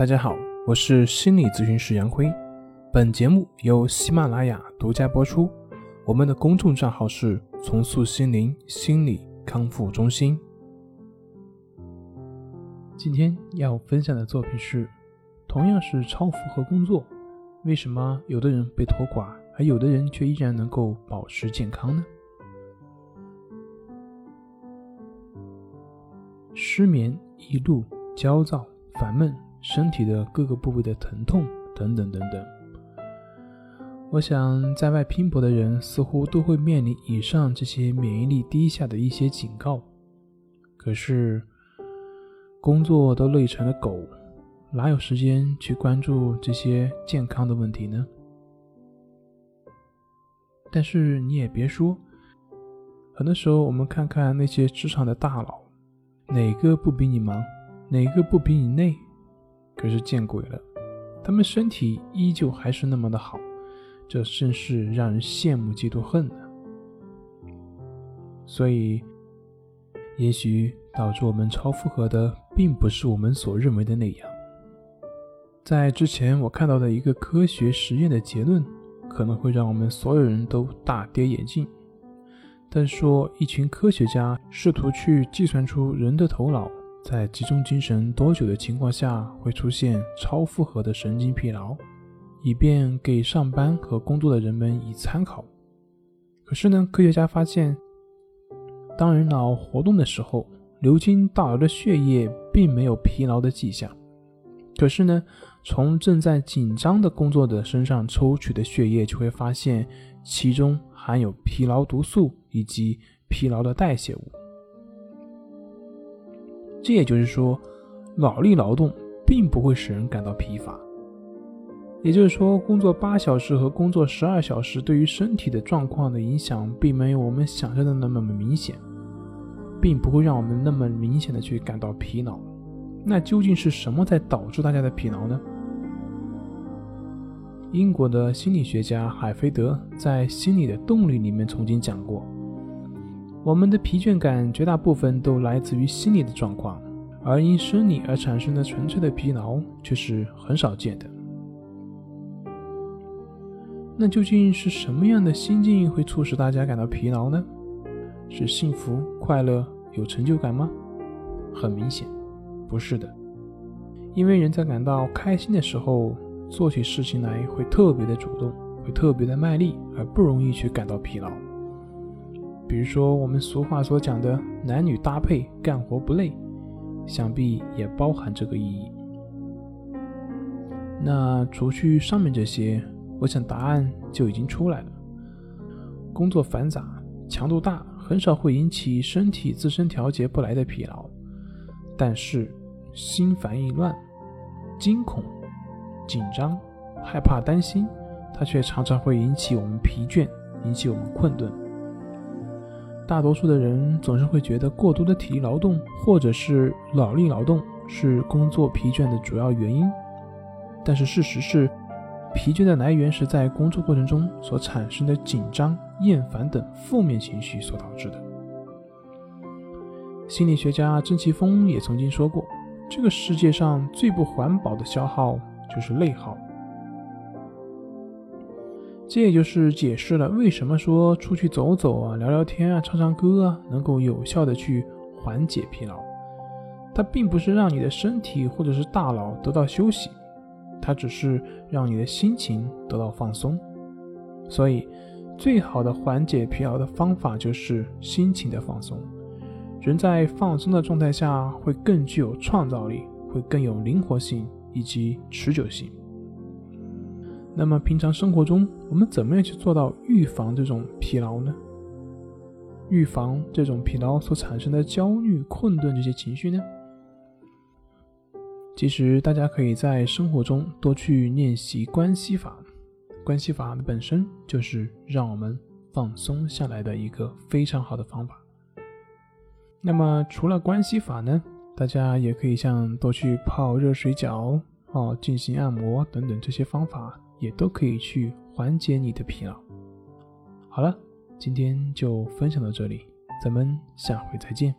大家好，我是心理咨询师杨辉。本节目由喜马拉雅独家播出。我们的公众账号是“重塑心灵心理康复中心”。今天要分享的作品是：同样是超负荷工作，为什么有的人被拖垮，而有的人却依然能够保持健康呢？失眠、易怒、焦躁、烦闷。身体的各个部位的疼痛等等等等，我想在外拼搏的人似乎都会面临以上这些免疫力低下的一些警告。可是，工作都累成了狗，哪有时间去关注这些健康的问题呢？但是你也别说，很多时候我们看看那些职场的大佬，哪个不比你忙，哪个不比你累？可是见鬼了，他们身体依旧还是那么的好，这真是让人羡慕嫉妒恨呢。所以，也许导致我们超负荷的，并不是我们所认为的那样。在之前我看到的一个科学实验的结论，可能会让我们所有人都大跌眼镜。但说一群科学家试图去计算出人的头脑。在集中精神多久的情况下会出现超负荷的神经疲劳，以便给上班和工作的人们以参考。可是呢，科学家发现，当人脑活动的时候，流经大脑的血液并没有疲劳的迹象。可是呢，从正在紧张的工作的身上抽取的血液，就会发现其中含有疲劳毒素以及疲劳的代谢物。这也就是说，脑力劳动并不会使人感到疲乏。也就是说，工作八小时和工作十二小时对于身体的状况的影响，并没有我们想象的那么明显，并不会让我们那么明显的去感到疲劳。那究竟是什么在导致大家的疲劳呢？英国的心理学家海菲德在《心理的动力》里面曾经讲过。我们的疲倦感绝大部分都来自于心理的状况，而因生理而产生的纯粹的疲劳却是很少见的。那究竟是什么样的心境会促使大家感到疲劳呢？是幸福、快乐、有成就感吗？很明显，不是的。因为人在感到开心的时候，做起事情来会特别的主动，会特别的卖力，而不容易去感到疲劳。比如说，我们俗话所讲的“男女搭配，干活不累”，想必也包含这个意义。那除去上面这些，我想答案就已经出来了：工作繁杂、强度大，很少会引起身体自身调节不来的疲劳；但是心烦意乱、惊恐、紧张、害怕、担心，它却常常会引起我们疲倦，引起我们困顿。大多数的人总是会觉得过多的体力劳动或者是脑力劳动是工作疲倦的主要原因，但是事实是，疲倦的来源是在工作过程中所产生的紧张、厌烦等负面情绪所导致的。心理学家曾奇峰也曾经说过，这个世界上最不环保的消耗就是内耗。这也就是解释了为什么说出去走走啊、聊聊天啊、唱唱歌啊，能够有效的去缓解疲劳。它并不是让你的身体或者是大脑得到休息，它只是让你的心情得到放松。所以，最好的缓解疲劳的方法就是心情的放松。人在放松的状态下会更具有创造力，会更有灵活性以及持久性。那么平常生活中，我们怎么样去做到预防这种疲劳呢？预防这种疲劳所产生的焦虑、困顿这些情绪呢？其实大家可以在生活中多去练习关系法，关系法本身就是让我们放松下来的一个非常好的方法。那么除了关系法呢，大家也可以像多去泡热水脚、哦进行按摩等等这些方法。也都可以去缓解你的疲劳。好了，今天就分享到这里，咱们下回再见。